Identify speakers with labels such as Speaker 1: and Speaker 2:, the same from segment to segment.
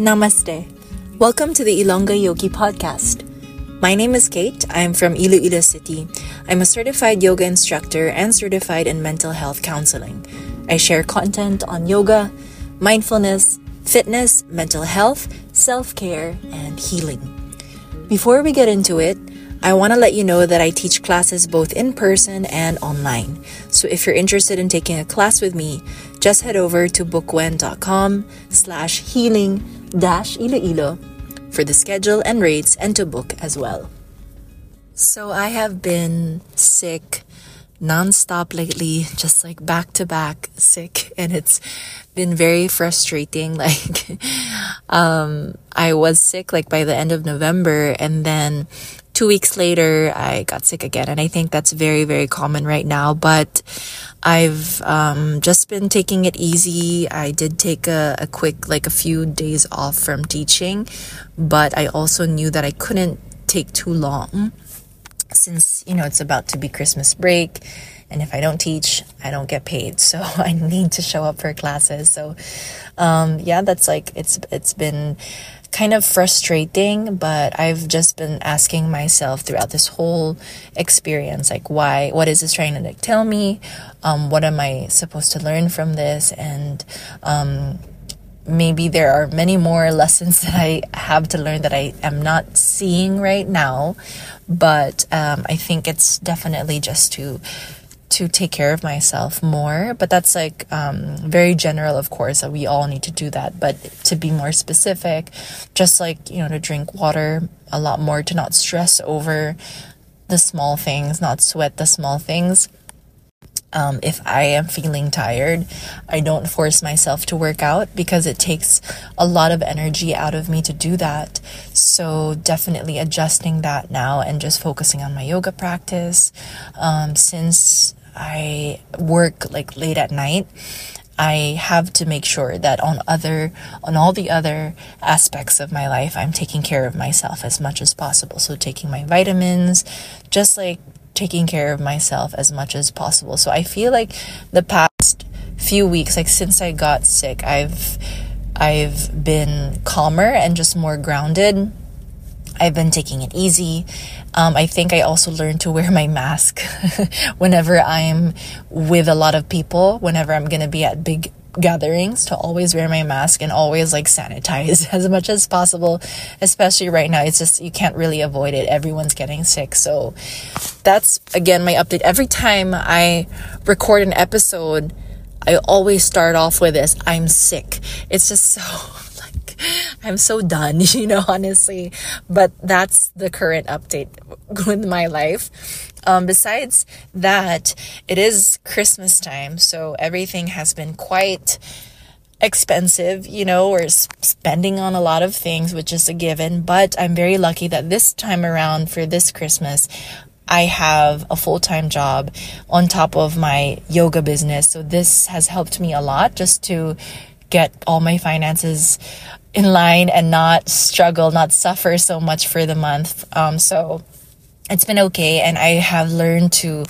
Speaker 1: Namaste. Welcome to the Ilongga Yogi podcast. My name is Kate. I am from Iloilo City. I'm a certified yoga instructor and certified in mental health counseling. I share content on yoga, mindfulness, fitness, mental health, self care, and healing. Before we get into it, I want to let you know that I teach classes both in person and online. So if you're interested in taking a class with me, just head over to bookwhen.com slash healing dash Iloilo for the schedule and rates and to book as well. So I have been sick nonstop lately, just like back to back sick, and it's been very frustrating. Like, um, I was sick like by the end of November, and then two weeks later, I got sick again. And I think that's very, very common right now. But I've um, just been taking it easy. I did take a, a quick, like a few days off from teaching, but I also knew that I couldn't take too long since, you know, it's about to be Christmas break. And if I don't teach, I don't get paid. So I need to show up for classes. So, um, yeah, that's like, it's, it's been, kind of frustrating, but I've just been asking myself throughout this whole experience, like, why, what is this trying to like, tell me? Um, what am I supposed to learn from this? And, um, maybe there are many more lessons that I have to learn that I am not seeing right now, but, um, I think it's definitely just to, to take care of myself more but that's like um, very general of course that we all need to do that but to be more specific just like you know to drink water a lot more to not stress over the small things not sweat the small things um, if I am feeling tired, I don't force myself to work out because it takes a lot of energy out of me to do that. So, definitely adjusting that now and just focusing on my yoga practice. Um, since I work like late at night, I have to make sure that on other on all the other aspects of my life I'm taking care of myself as much as possible. So taking my vitamins, just like taking care of myself as much as possible. So I feel like the past few weeks like since I got sick, I've I've been calmer and just more grounded I've been taking it easy. Um, I think I also learned to wear my mask whenever I'm with a lot of people, whenever I'm going to be at big gatherings to always wear my mask and always like sanitize as much as possible especially right now. It's just you can't really avoid it. Everyone's getting sick. So that's again my update. Every time i record an episode i always start off with this i'm sick. It's just so I'm so done, you know, honestly. But that's the current update with my life. Um, besides that, it is Christmas time, so everything has been quite expensive, you know, we're spending on a lot of things, which is a given. But I'm very lucky that this time around for this Christmas, I have a full time job on top of my yoga business. So this has helped me a lot just to get all my finances in line and not struggle, not suffer so much for the month. Um, so it's been okay. And I have learned to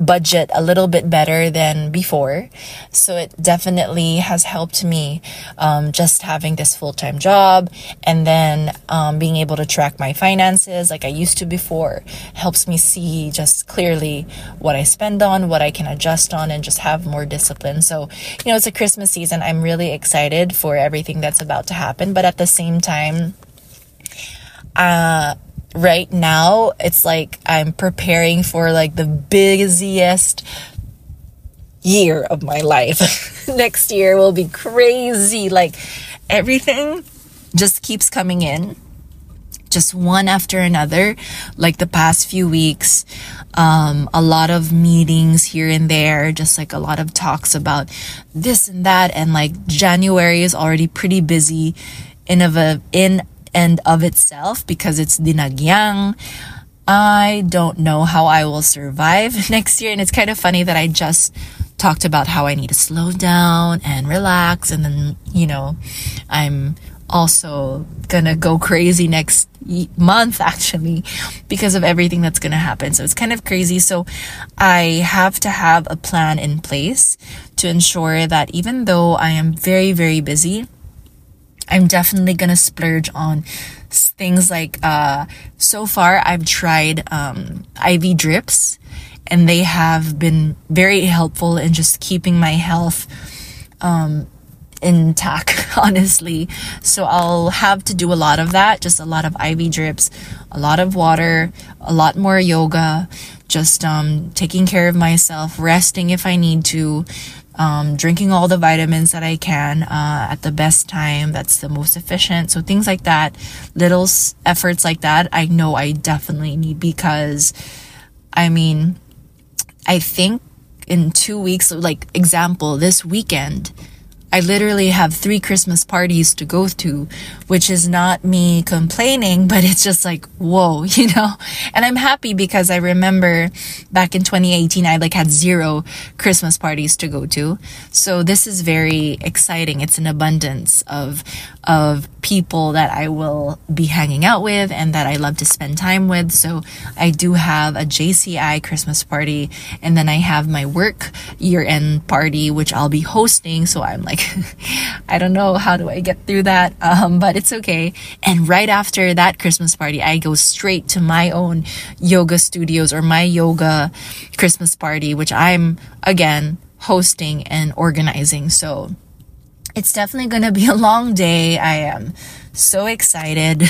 Speaker 1: budget a little bit better than before. So it definitely has helped me um, just having this full time job and then um, being able to track my finances like I used to before helps me see just clearly what I spend on, what I can adjust on, and just have more discipline. So, you know, it's a Christmas season. I'm really excited for everything that's about to happen, but at the same time, uh, right now it's like I'm preparing for like the busiest year of my life. Next year will be crazy. Like everything just keeps coming in. Just one after another, like the past few weeks, um, a lot of meetings here and there, just like a lot of talks about this and that. And like January is already pretty busy in of a, in and of itself because it's dinagyang. I don't know how I will survive next year. And it's kind of funny that I just talked about how I need to slow down and relax. And then, you know, I'm also gonna go crazy next month actually because of everything that's gonna happen. So it's kind of crazy. So I have to have a plan in place to ensure that even though I am very, very busy, I'm definitely gonna splurge on things like uh so far I've tried um IV drips and they have been very helpful in just keeping my health um intact honestly. So I'll have to do a lot of that just a lot of IV drips a lot of water a lot more yoga just um taking care of myself resting if I need to um, drinking all the vitamins that I can uh, at the best time that's the most efficient. So things like that, little efforts like that, I know I definitely need because, I mean, I think in two weeks, like example, this weekend, I literally have three Christmas parties to go to, which is not me complaining, but it's just like, whoa, you know? And I'm happy because I remember back in 2018, I like had zero Christmas parties to go to. So this is very exciting. It's an abundance of, of people that I will be hanging out with and that I love to spend time with. So I do have a JCI Christmas party and then I have my work year end party, which I'll be hosting. So I'm like, I don't know how do I get through that, um, but it's okay. And right after that Christmas party, I go straight to my own yoga studios or my yoga Christmas party, which I'm again hosting and organizing. So it's definitely going to be a long day. I am so excited.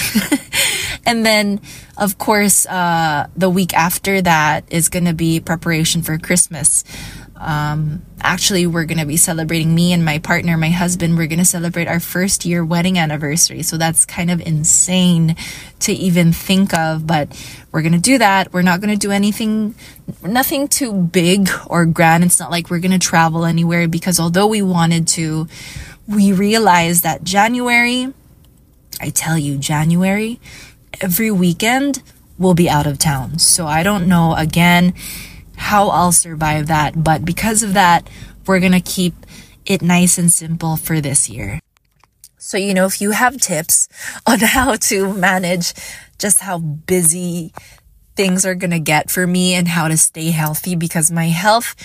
Speaker 1: and then, of course, uh, the week after that is going to be preparation for Christmas. Um, actually, we're going to be celebrating me and my partner, my husband. We're going to celebrate our first year wedding anniversary. So that's kind of insane to even think of, but we're going to do that. We're not going to do anything, nothing too big or grand. It's not like we're going to travel anywhere because although we wanted to, we realized that January, I tell you, January, every weekend we'll be out of town. So I don't know again how I'll survive that, but because of that, we're going to keep it nice and simple for this year. So, you know, if you have tips on how to manage just how busy things are going to get for me and how to stay healthy because my health,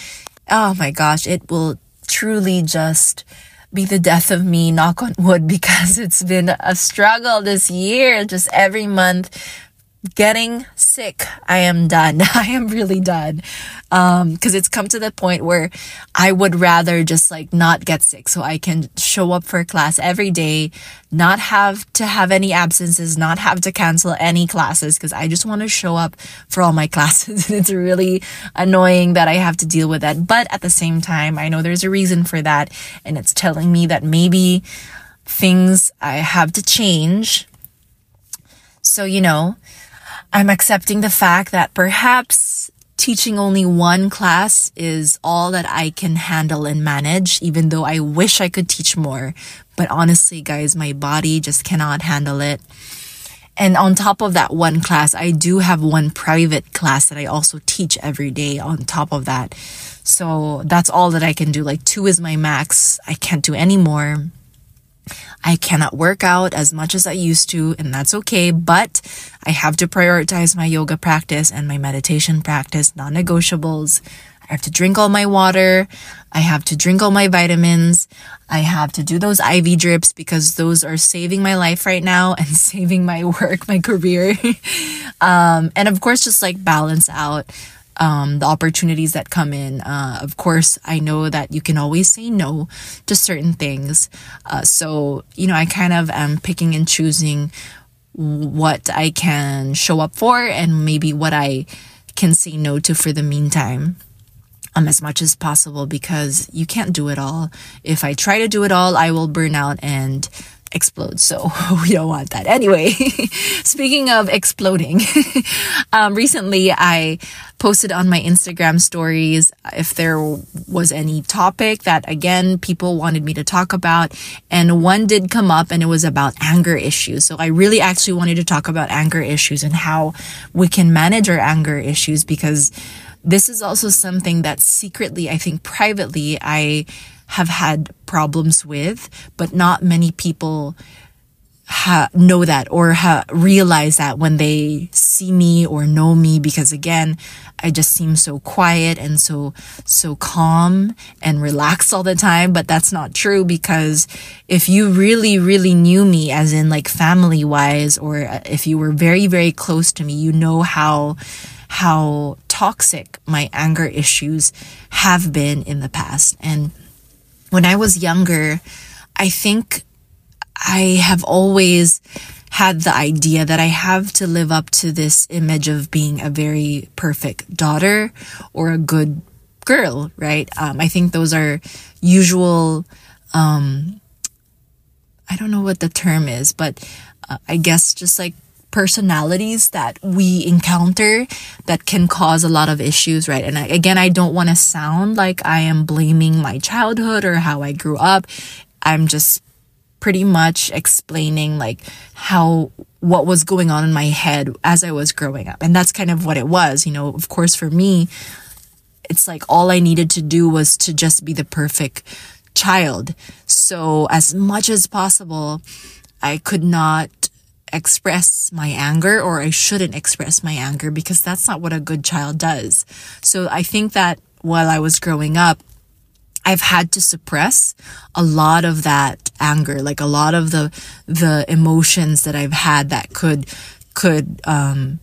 Speaker 1: oh my gosh, it will truly just be the death of me, knock on wood, because it's been a struggle this year. Just every month, getting sick. I am done. I am really done. Um, cause it's come to the point where I would rather just like not get sick so I can show up for class every day, not have to have any absences, not have to cancel any classes cause I just want to show up for all my classes. and it's really annoying that I have to deal with that. But at the same time, I know there's a reason for that. And it's telling me that maybe things I have to change. So, you know, I'm accepting the fact that perhaps teaching only one class is all that I can handle and manage, even though I wish I could teach more. But honestly, guys, my body just cannot handle it. And on top of that one class, I do have one private class that I also teach every day on top of that. So that's all that I can do. Like two is my max. I can't do any more. I cannot work out as much as I used to, and that's okay, but I have to prioritize my yoga practice and my meditation practice, non negotiables. I have to drink all my water. I have to drink all my vitamins. I have to do those IV drips because those are saving my life right now and saving my work, my career. um, and of course, just like balance out um, the opportunities that come in. Uh, of course, I know that you can always say no to certain things. Uh, so, you know, I kind of am picking and choosing what I can show up for and maybe what I can say no to for the meantime. Um, as much as possible because you can't do it all. If I try to do it all, I will burn out and explode. So we don't want that. Anyway, speaking of exploding, um, recently I posted on my Instagram stories if there was any topic that again people wanted me to talk about and one did come up and it was about anger issues. So I really actually wanted to talk about anger issues and how we can manage our anger issues because this is also something that secretly, I think privately, I have had problems with, but not many people ha- know that or ha- realize that when they see me or know me because again i just seem so quiet and so so calm and relaxed all the time but that's not true because if you really really knew me as in like family wise or uh, if you were very very close to me you know how how toxic my anger issues have been in the past. And when i was younger i think I have always had the idea that I have to live up to this image of being a very perfect daughter or a good girl, right? Um, I think those are usual, um, I don't know what the term is, but uh, I guess just like personalities that we encounter that can cause a lot of issues, right? And I, again, I don't want to sound like I am blaming my childhood or how I grew up. I'm just pretty much explaining like how what was going on in my head as I was growing up. And that's kind of what it was. You know, of course, for me, it's like all I needed to do was to just be the perfect child. So, as much as possible, I could not express my anger or I shouldn't express my anger because that's not what a good child does. So, I think that while I was growing up, I've had to suppress a lot of that anger, like a lot of the the emotions that I've had that could could um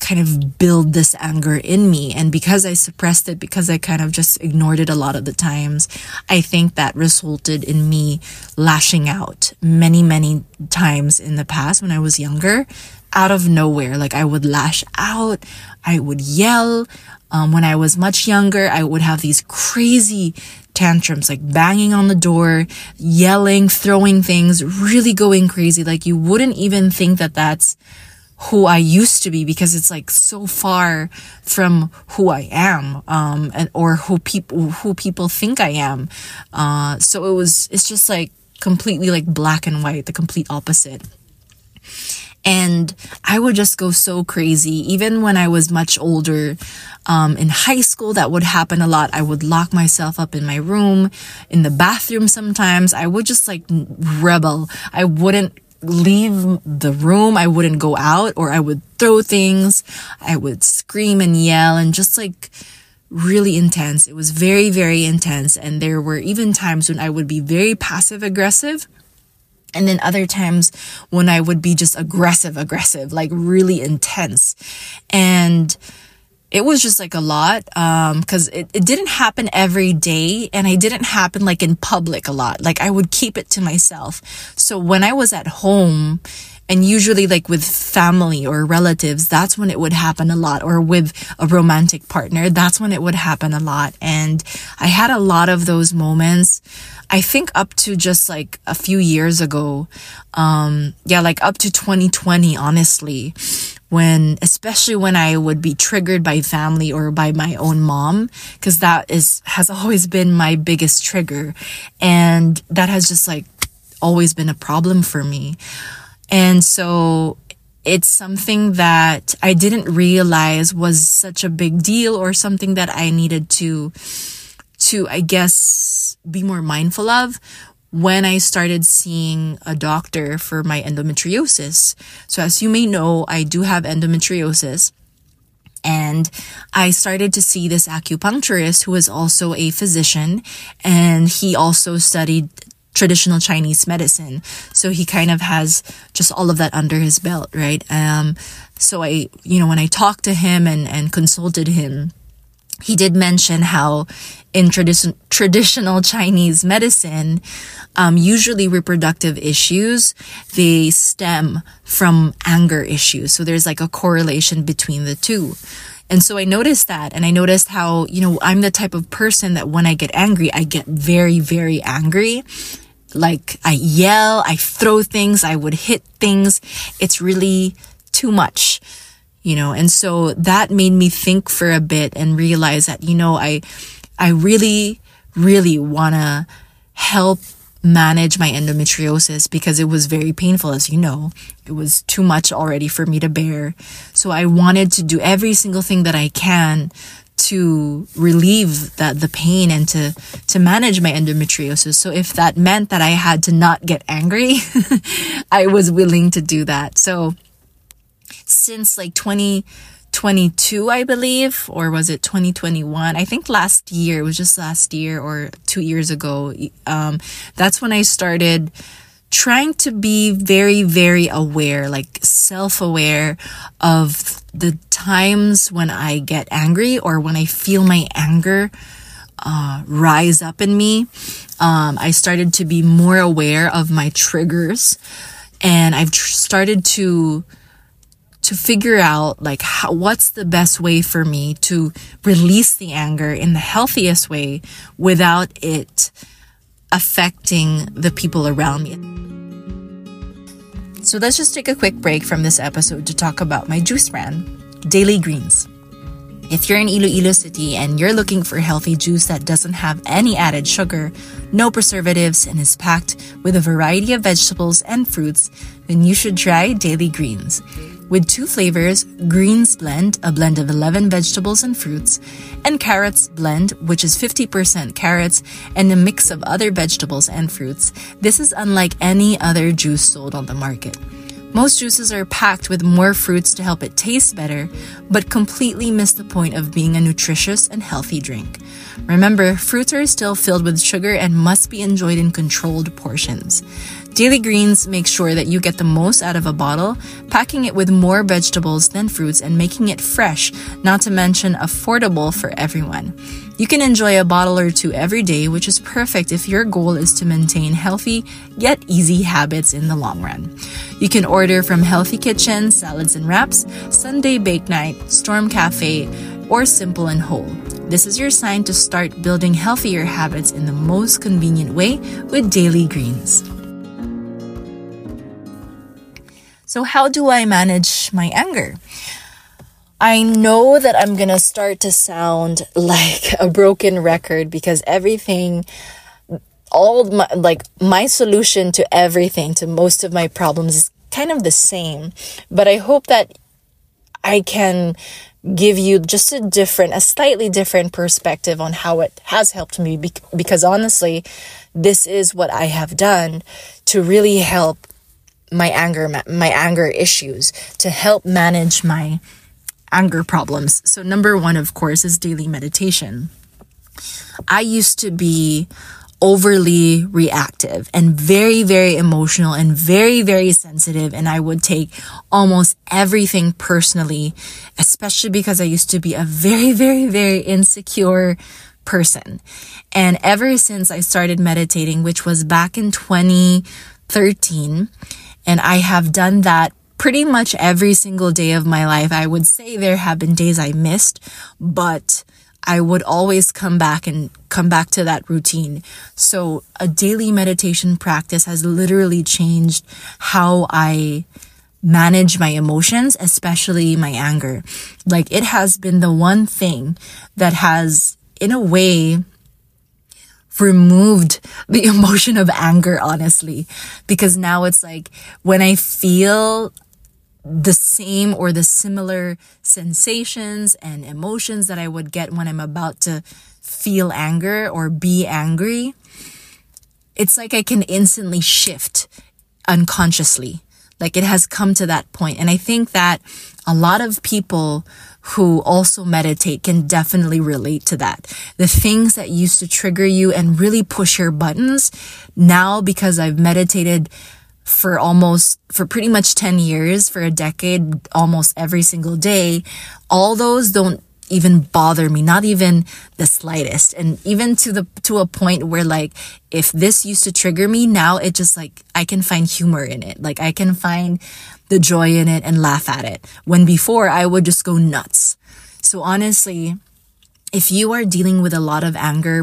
Speaker 1: kind of build this anger in me. And because I suppressed it, because I kind of just ignored it a lot of the times, I think that resulted in me lashing out many, many times in the past when I was younger out of nowhere. Like I would lash out, I would yell. Um, when I was much younger, I would have these crazy tantrums, like banging on the door, yelling, throwing things, really going crazy. Like you wouldn't even think that that's who I used to be because it's like so far from who I am, um, and, or who people, who people think I am. Uh, so it was, it's just like completely like black and white, the complete opposite. And I would just go so crazy. Even when I was much older, um, in high school, that would happen a lot. I would lock myself up in my room, in the bathroom sometimes. I would just like rebel. I wouldn't leave the room. I wouldn't go out or I would throw things. I would scream and yell and just like really intense. It was very, very intense. And there were even times when I would be very passive aggressive and then other times when I would be just aggressive, aggressive, like really intense. And it was just like a lot um because it, it didn't happen every day and it didn't happen like in public a lot. Like i would keep it to myself. So when i was at home and usually like with family or relatives that's when it would happen a lot or with a romantic partner that's when it would happen a lot. And i had a lot of those moments I think up to just like a few years ago, um, yeah, like up to 2020, honestly, when, especially when I would be triggered by family or by my own mom, cause that is, has always been my biggest trigger. And that has just like always been a problem for me. And so it's something that I didn't realize was such a big deal or something that I needed to to, I guess, be more mindful of when I started seeing a doctor for my endometriosis. So, as you may know, I do have endometriosis. And I started to see this acupuncturist who is also a physician and he also studied traditional Chinese medicine. So he kind of has just all of that under his belt, right? Um, so I, you know, when I talked to him and, and consulted him, he did mention how in tradi- traditional Chinese medicine, um, usually reproductive issues, they stem from anger issues. So there's like a correlation between the two. And so I noticed that and I noticed how, you know, I'm the type of person that when I get angry, I get very, very angry. Like I yell, I throw things, I would hit things. It's really too much you know, and so that made me think for a bit and realize that, you know, I, I really, really want to help manage my endometriosis because it was very painful, as you know. It was too much already for me to bear. So I wanted to do every single thing that I can to relieve that the pain and to, to manage my endometriosis. So if that meant that I had to not get angry, I was willing to do that. So since like 2022, I believe, or was it 2021? I think last year, it was just last year or two years ago. Um, that's when I started trying to be very, very aware, like self aware of the times when I get angry or when I feel my anger uh, rise up in me. Um, I started to be more aware of my triggers and I've tr- started to to figure out like how, what's the best way for me to release the anger in the healthiest way without it affecting the people around me. So let's just take a quick break from this episode to talk about my juice brand, Daily Greens. If you're in Iloilo City and you're looking for healthy juice that doesn't have any added sugar, no preservatives, and is packed with a variety of vegetables and fruits, then you should try Daily Greens with two flavors Greens Blend, a blend of 11 vegetables and fruits, and Carrots Blend, which is 50% carrots and a mix of other vegetables and fruits. This is unlike any other juice sold on the market. Most juices are packed with more fruits to help it taste better, but completely miss the point of being a nutritious and healthy drink. Remember, fruits are still filled with sugar and must be enjoyed in controlled portions. Daily Greens makes sure that you get the most out of a bottle, packing it with more vegetables than fruits and making it fresh, not to mention affordable for everyone. You can enjoy a bottle or two every day, which is perfect if your goal is to maintain healthy yet easy habits in the long run. You can order from Healthy Kitchen, Salads and Wraps, Sunday Bake Night, Storm Cafe, or Simple and Whole. This is your sign to start building healthier habits in the most convenient way with Daily Greens. So, how do I manage my anger? I know that I'm gonna start to sound like a broken record because everything, all my, like my solution to everything, to most of my problems is kind of the same. But I hope that I can give you just a different, a slightly different perspective on how it has helped me because honestly, this is what I have done to really help my anger my anger issues to help manage my anger problems. So number 1 of course is daily meditation. I used to be overly reactive and very very emotional and very very sensitive and i would take almost everything personally especially because i used to be a very very very insecure person. And ever since i started meditating which was back in 2013 and I have done that pretty much every single day of my life. I would say there have been days I missed, but I would always come back and come back to that routine. So a daily meditation practice has literally changed how I manage my emotions, especially my anger. Like it has been the one thing that has, in a way, removed the emotion of anger, honestly, because now it's like when I feel the same or the similar sensations and emotions that I would get when I'm about to feel anger or be angry, it's like I can instantly shift unconsciously. Like it has come to that point. And I think that a lot of people who also meditate can definitely relate to that. The things that used to trigger you and really push your buttons now because I've meditated for almost, for pretty much 10 years, for a decade, almost every single day, all those don't even bother me, not even the slightest. And even to the, to a point where like, if this used to trigger me, now it just like, I can find humor in it. Like I can find the joy in it and laugh at it. When before I would just go nuts. So honestly, if you are dealing with a lot of anger,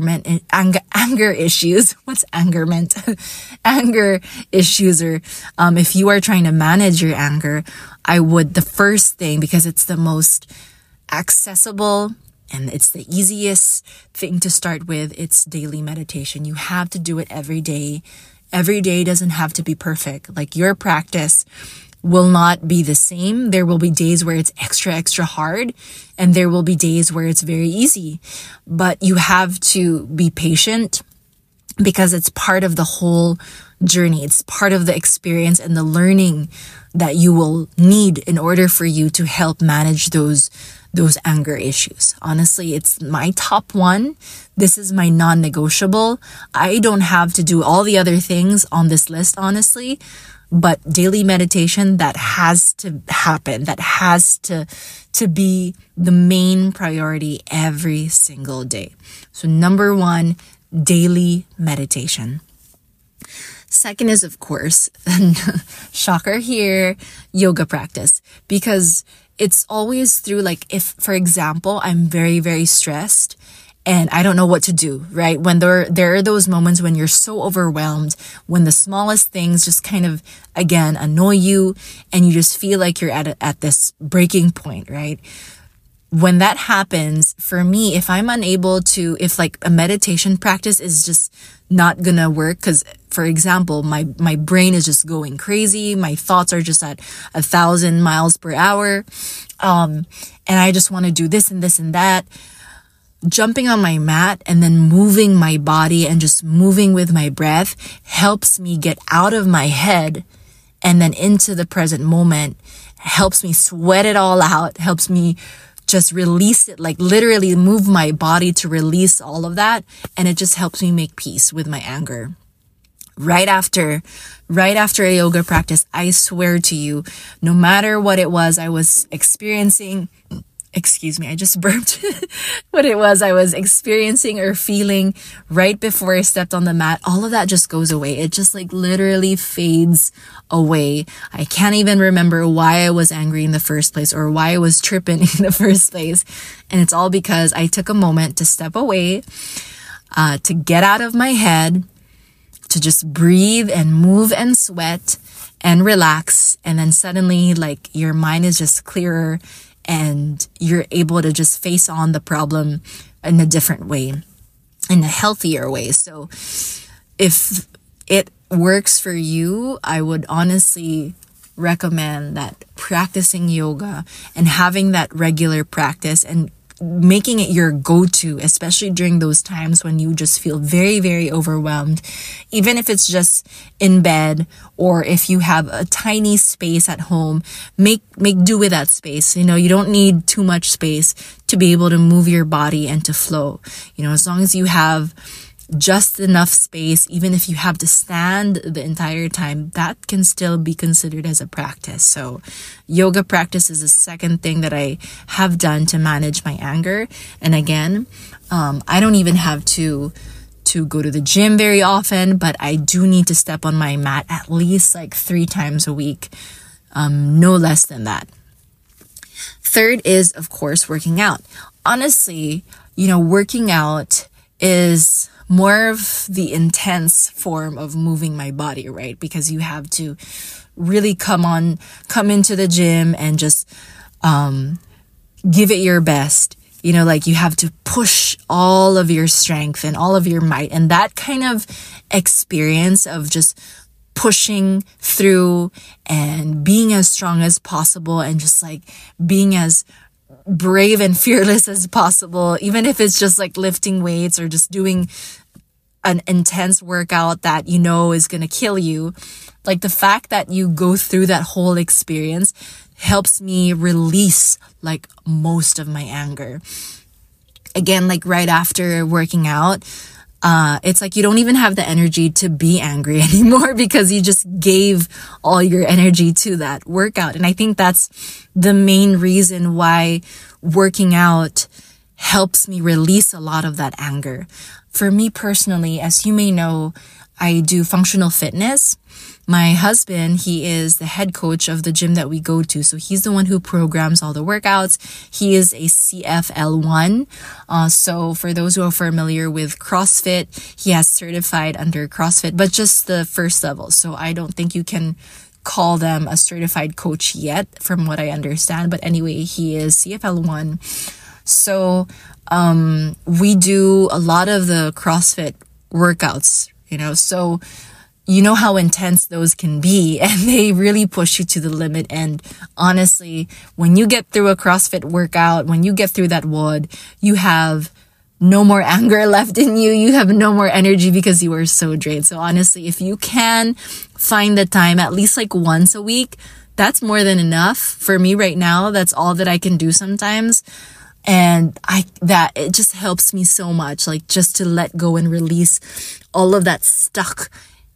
Speaker 1: anger, anger issues, what's anger meant? anger issues, or um, if you are trying to manage your anger, I would the first thing because it's the most accessible and it's the easiest thing to start with. It's daily meditation. You have to do it every day. Every day doesn't have to be perfect. Like your practice will not be the same. There will be days where it's extra, extra hard and there will be days where it's very easy, but you have to be patient because it's part of the whole journey. It's part of the experience and the learning that you will need in order for you to help manage those those anger issues. Honestly, it's my top one. This is my non-negotiable. I don't have to do all the other things on this list, honestly, but daily meditation that has to happen, that has to, to be the main priority every single day. So number one, daily meditation. Second is, of course, shocker here, yoga practice. Because it's always through like, if, for example, I'm very, very stressed and I don't know what to do, right? When there, there are those moments when you're so overwhelmed, when the smallest things just kind of, again, annoy you and you just feel like you're at, a, at this breaking point, right? when that happens, for me, if I'm unable to, if like a meditation practice is just not gonna work, cause for example, my, my brain is just going crazy. My thoughts are just at a thousand miles per hour. Um, and I just want to do this and this and that. Jumping on my mat and then moving my body and just moving with my breath helps me get out of my head and then into the present moment, helps me sweat it all out, helps me just release it, like literally move my body to release all of that. And it just helps me make peace with my anger. Right after, right after a yoga practice, I swear to you, no matter what it was I was experiencing, excuse me, I just burped what it was I was experiencing or feeling right before I stepped on the mat. All of that just goes away. It just like literally fades away. I can't even remember why I was angry in the first place or why I was tripping in the first place. And it's all because I took a moment to step away, uh, to get out of my head, to just breathe and move and sweat and relax. And then suddenly like your mind is just clearer and you're able to just face on the problem in a different way, in a healthier way. So if it works for you, I would honestly recommend that practicing yoga and having that regular practice and making it your go to, especially during those times when you just feel very, very overwhelmed. Even if it's just in bed or if you have a tiny space at home, make, make do with that space. You know, you don't need too much space to be able to move your body and to flow. You know, as long as you have just enough space, even if you have to stand the entire time, that can still be considered as a practice. So, yoga practice is the second thing that I have done to manage my anger. And again, um, I don't even have to to go to the gym very often, but I do need to step on my mat at least like three times a week, um, no less than that. Third is, of course, working out. Honestly, you know, working out is more of the intense form of moving my body, right? Because you have to really come on, come into the gym and just, um, give it your best. You know, like you have to push all of your strength and all of your might. And that kind of experience of just pushing through and being as strong as possible and just like being as brave and fearless as possible, even if it's just like lifting weights or just doing an intense workout that you know is going to kill you. Like the fact that you go through that whole experience helps me release like most of my anger. Again, like right after working out, uh, it's like you don't even have the energy to be angry anymore because you just gave all your energy to that workout. And I think that's the main reason why working out helps me release a lot of that anger. For me personally, as you may know, I do functional fitness my husband, he is the head coach of the gym that we go to. So he's the one who programs all the workouts. He is a CFL1. Uh, so for those who are familiar with CrossFit, he has certified under CrossFit, but just the first level. So I don't think you can call them a certified coach yet, from what I understand. But anyway, he is CFL1. So um, we do a lot of the CrossFit workouts, you know. So you know how intense those can be and they really push you to the limit. And honestly when you get through a crossfit workout when you get through that WOD you have no more anger left in you. You have no more energy because you are so drained. So honestly if you can find the time at least like once a week that's more than enough for me right now. That's all that i can do sometimes. And i that it just helps me so much like just to let go and release all of that stuck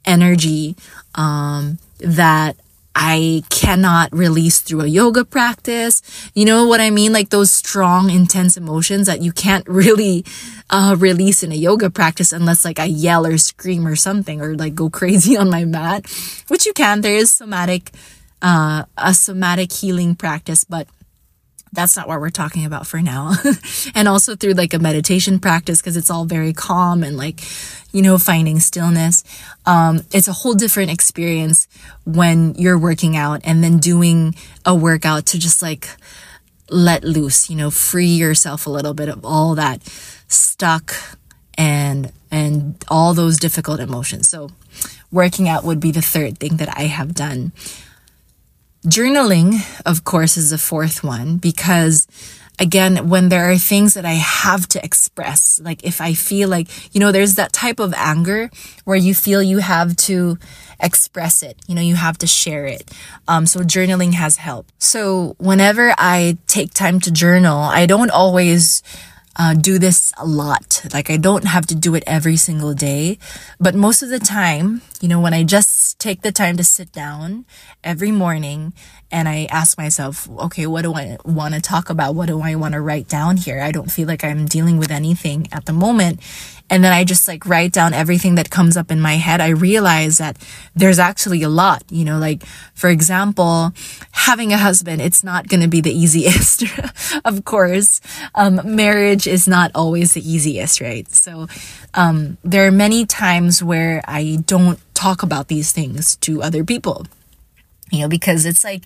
Speaker 1: energy um, that I cannot release through a yoga practice. You know what I mean? Like those strong, intense emotions that you can't really uh, release in a yoga practice unless like I yell or scream or something or like go crazy on my mat, which you can. There is somatic, uh, a somatic healing practice, but that's not what we're talking about for now. and also through like a meditation practice because it's all very calm and like, you know, finding stillness. Um, it's a whole different experience when you're working out and then doing a workout to just like let loose, you know, free yourself a little bit of all that stuck and, and all those difficult emotions. So working out would be the third thing that I have done. Journaling, of course, is the fourth one because again, when there are things that I have to express, like if I feel like, you know, there's that type of anger where you feel you have to express it, you know, you have to share it. Um, so journaling has helped. So whenever I take time to journal, I don't always uh, do this a lot. Like I don't have to do it every single day, but most of the time, you know, when I just take the time to sit down every morning and I ask myself, okay, what do I want to talk about? What do I want to write down here? I don't feel like I'm dealing with anything at the moment. And then I just like write down everything that comes up in my head. I realize that there's actually a lot, you know, like for example, having a husband, it's not going to be the easiest. of course, um, marriage is not always the easiest, right? So, um, there are many times where I don't talk about these things to other people you know because it's like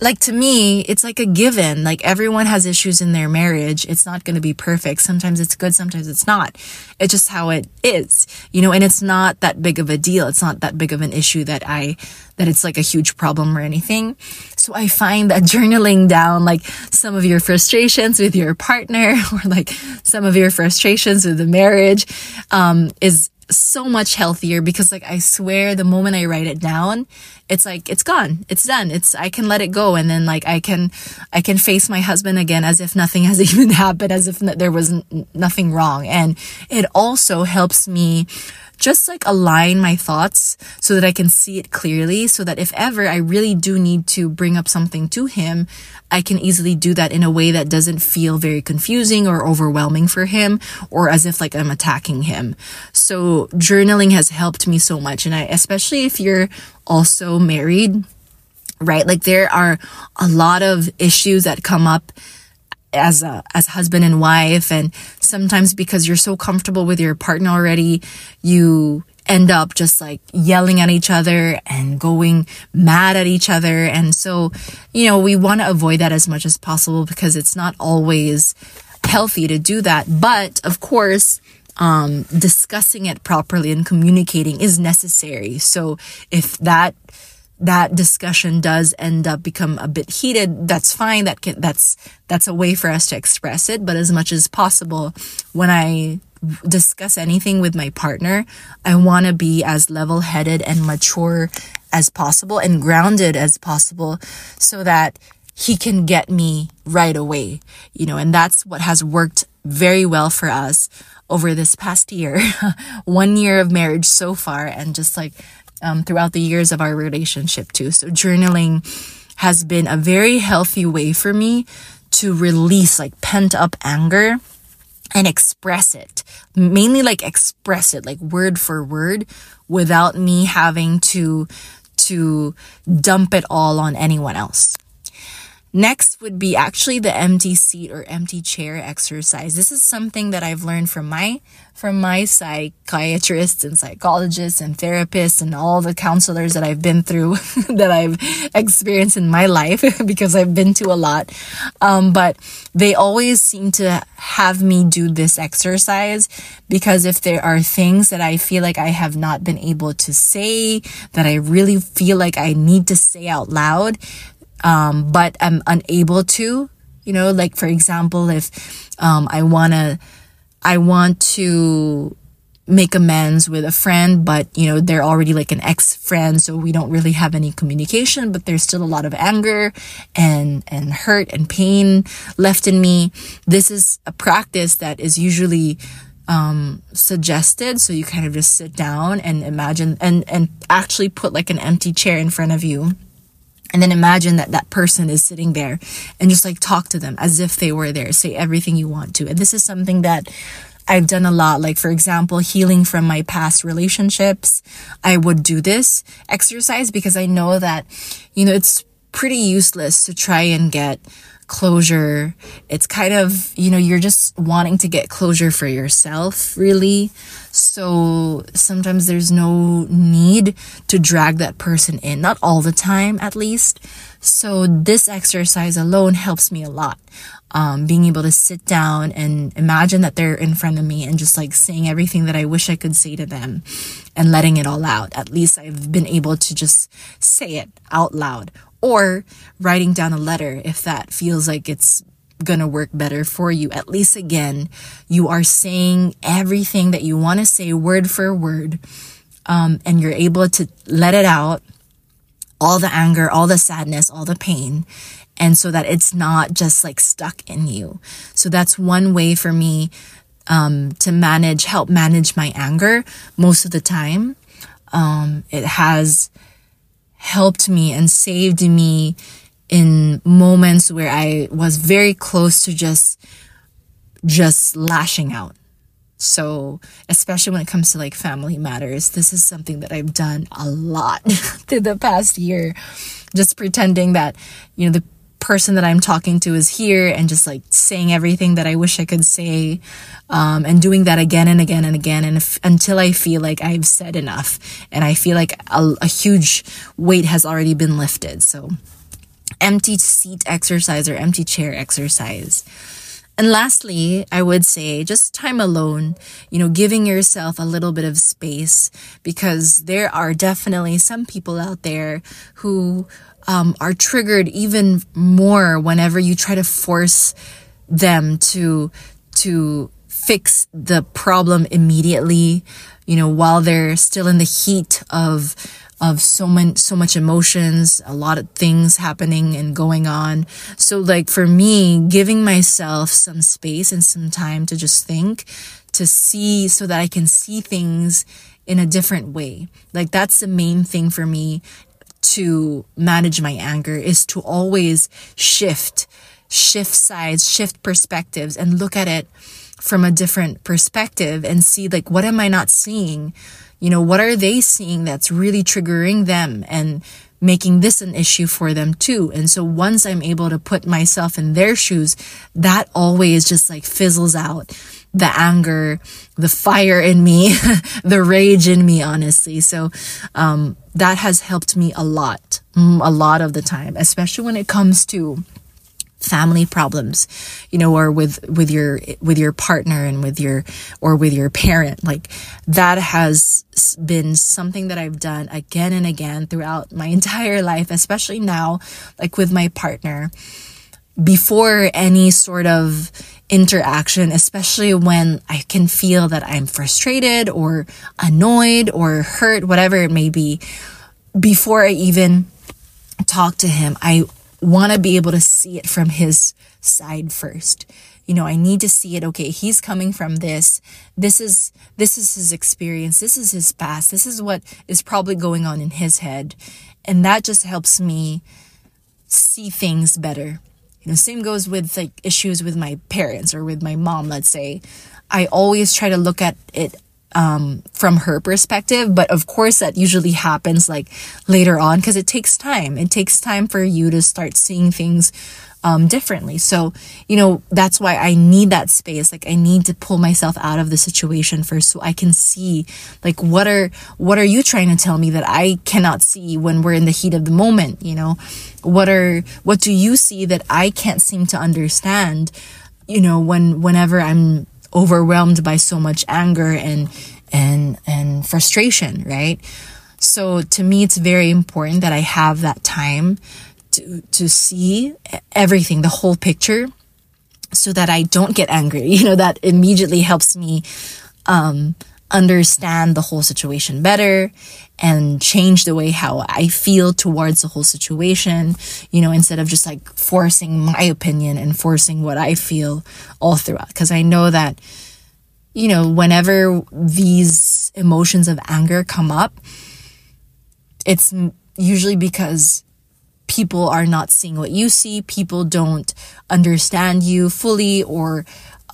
Speaker 1: like to me it's like a given. Like everyone has issues in their marriage. It's not going to be perfect. Sometimes it's good sometimes it's not. It's just how it is you know and it's not that big of a deal. It's not that big of an issue that i that it's like a huge problem or anything. So i find that journaling down like some of your frustrations with your partner or like some of your frustrations with the marriage um, is so much healthier because like I swear the moment I write it down, it's like it's gone. It's done. It's I can let it go and then like I can I can face my husband again as if nothing has even happened as if there was n- nothing wrong. And it also helps me just like align my thoughts so that I can see it clearly so that if ever I really do need to bring up something to him, I can easily do that in a way that doesn't feel very confusing or overwhelming for him or as if like I'm attacking him. So journaling has helped me so much. And I, especially if you're also married, right? Like there are a lot of issues that come up as a as husband and wife and sometimes because you're so comfortable with your partner already you end up just like yelling at each other and going mad at each other. And so you know we want to avoid that as much as possible because it's not always healthy to do that. But of course um, discussing it properly and communicating is necessary. So if that that discussion does end up become a bit heated, that's fine. That can, that's, that's a way for us to express it. But as much as possible, when I discuss anything with my partner, I want to be as level headed and mature as possible and grounded as possible so that he can get me right away, you know, and that's what has worked very well for us over this past year, one year of marriage so far, and just like um, throughout the years of our relationship too. So journaling has been a very healthy way for me to release like pent up anger and express it. Mainly like express it like word for word without me having to to dump it all on anyone else. Next would be actually the empty seat or empty chair exercise. This is something that I've learned from my from my psychiatrists and psychologists and therapists and all the counselors that I've been through that I've experienced in my life because I've been to a lot. Um, but they always seem to have me do this exercise because if there are things that I feel like I have not been able to say that I really feel like I need to say out loud, um, but I'm unable to, you know, like for example, if um, I wanna, I want to make amends with a friend, but you know, they're already like an ex friend, so we don't really have any communication, but there's still a lot of anger and, and hurt and pain left in me. This is a practice that is usually um, suggested. So you kind of just sit down and imagine and, and actually put like an empty chair in front of you and then imagine that that person is sitting there and just like talk to them as if they were there. Say everything you want to. And this is something that I've done a lot. Like, for example, healing from my past relationships. I would do this exercise because I know that, you know, it's pretty useless to try and get closure. It's kind of, you know, you're just wanting to get closure for yourself, really. So sometimes there's no need to drag that person in, not all the time, at least. So this exercise alone helps me a lot. Um, being able to sit down and imagine that they're in front of me and just like saying everything that I wish I could say to them and letting it all out. At least I've been able to just say it out loud or writing down a letter if that feels like it's gonna work better for you. At least again, you are saying everything that you want to say word for word, um, and you're able to let it out, all the anger, all the sadness, all the pain, and so that it's not just like stuck in you. So that's one way for me um, to manage, help manage my anger most of the time. Um, it has helped me and saved me in moments where I was very close to just just lashing out. So, especially when it comes to like family matters, this is something that I've done a lot through the past year. Just pretending that, you know, the person that I'm talking to is here and just like saying everything that I wish I could say, um, and doing that again and again and again, and until I feel like I've said enough and I feel like a, a huge weight has already been lifted. So, empty seat exercise or empty chair exercise. And lastly, I would say just time alone, you know, giving yourself a little bit of space because there are definitely some people out there who um, are triggered even more whenever you try to force them to to fix the problem immediately you know while they're still in the heat of of so many so much emotions a lot of things happening and going on so like for me giving myself some space and some time to just think to see so that i can see things in a different way like that's the main thing for me to manage my anger is to always shift, shift sides, shift perspectives and look at it from a different perspective and see like, what am I not seeing? You know, what are they seeing that's really triggering them and making this an issue for them too. And so once I'm able to put myself in their shoes, that always just like fizzles out the anger, the fire in me, the rage in me, honestly. So, um, that has helped me a lot, mm, a lot of the time, especially when it comes to family problems you know or with with your with your partner and with your or with your parent. Like that has been something that I've done again and again throughout my entire life especially now like with my partner. Before any sort of interaction, especially when I can feel that I'm frustrated or annoyed or hurt, whatever it may be, before I even talk to him, I want to be able to see it from his side first. You know, I need to see it. Okay, he's coming from this. This is this is his experience. This is his past. This is what is probably going on in his head. And that just helps me see things better you know, same goes with like issues with my parents or with my mom, let's say. I always try to look at it um, from her perspective. But of course, that usually happens like later on because it takes time. It takes time for you to start seeing things um, differently. So, you know, that's why I need that space. Like I need to pull myself out of the situation first so I can see like what are what are you trying to tell me that I cannot see when we're in the heat of the moment, you know? What are what do you see that I can't seem to understand, you know, when whenever I'm overwhelmed by so much anger and and and frustration, right? So to me it's very important that I have that time to to see everything, the whole picture, so that I don't get angry. You know, that immediately helps me um, understand the whole situation better and change the way how I feel towards the whole situation, you know, instead of just like forcing my opinion and forcing what I feel all throughout. Because I know that, you know, whenever these emotions of anger come up, it's usually because people are not seeing what you see, people don't understand you fully, or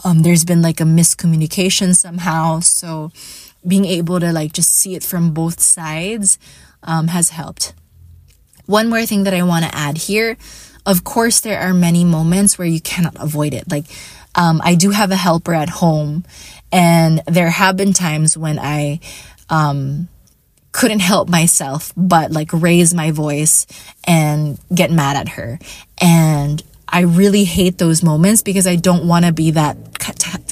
Speaker 1: um, there's been like a miscommunication somehow. So being able to like just see it from both sides um, has helped. One more thing that I want to add here of course, there are many moments where you cannot avoid it. Like, um, I do have a helper at home, and there have been times when I um, couldn't help myself but like raise my voice and get mad at her. And I really hate those moments because I don't want to be that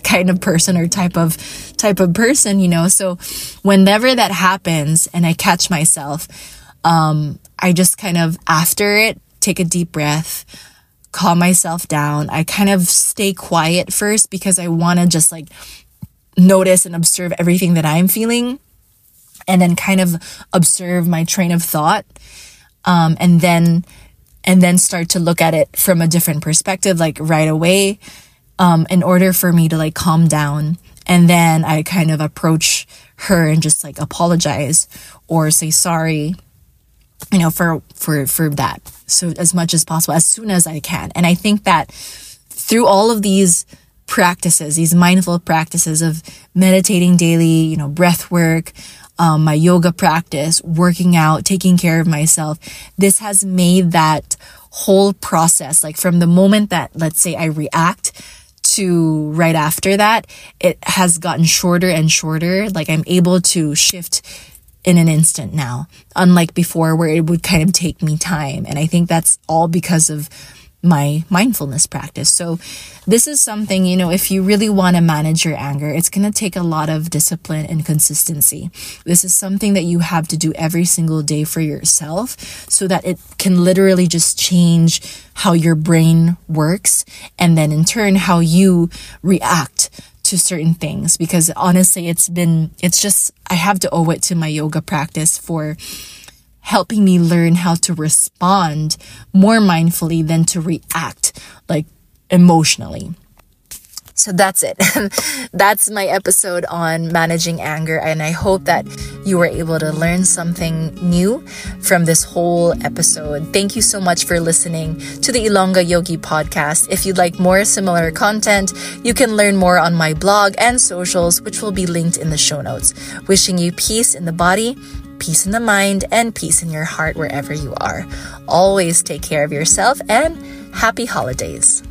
Speaker 1: kind of person or type of type of person, you know. So whenever that happens and I catch myself, um, I just kind of after it take a deep breath, calm myself down. I kind of stay quiet first because I want to just like notice and observe everything that I'm feeling and then kind of observe my train of thought um, and then and then start to look at it from a different perspective like right away um, in order for me to like calm down. And then i kind of approach her and just like apologize or say sorry you know for for for that so as much as possible as soon as i can. And i think that through all of these practices these mindful practices of meditating daily you know breath work um, my yoga practice, working out, taking care of myself. This has made that whole process, like from the moment that, let's say, I react to right after that, it has gotten shorter and shorter. Like I'm able to shift in an instant now, unlike before where it would kind of take me time. And I think that's all because of my mindfulness practice. So this is something, you know, if you really want to manage your anger, it's going to take a lot of discipline and consistency. This is something that you have to do every single day for yourself so that it can literally just change how your brain works and then in turn how you react to certain things because honestly it's been it's just I have to owe it to my yoga practice for helping me learn how to respond more mindfully than to react like emotionally. So that's it. that's my episode on managing anger. And I hope that you were able to learn something new from this whole episode. Thank you so much for listening to the Ilongga Yogi podcast. If you'd like more similar content, you can learn more on my blog and socials, which will be linked in the show notes. Wishing you peace in the body peace in the mind, and peace in your heart wherever you are. Always take care of yourself and happy holidays.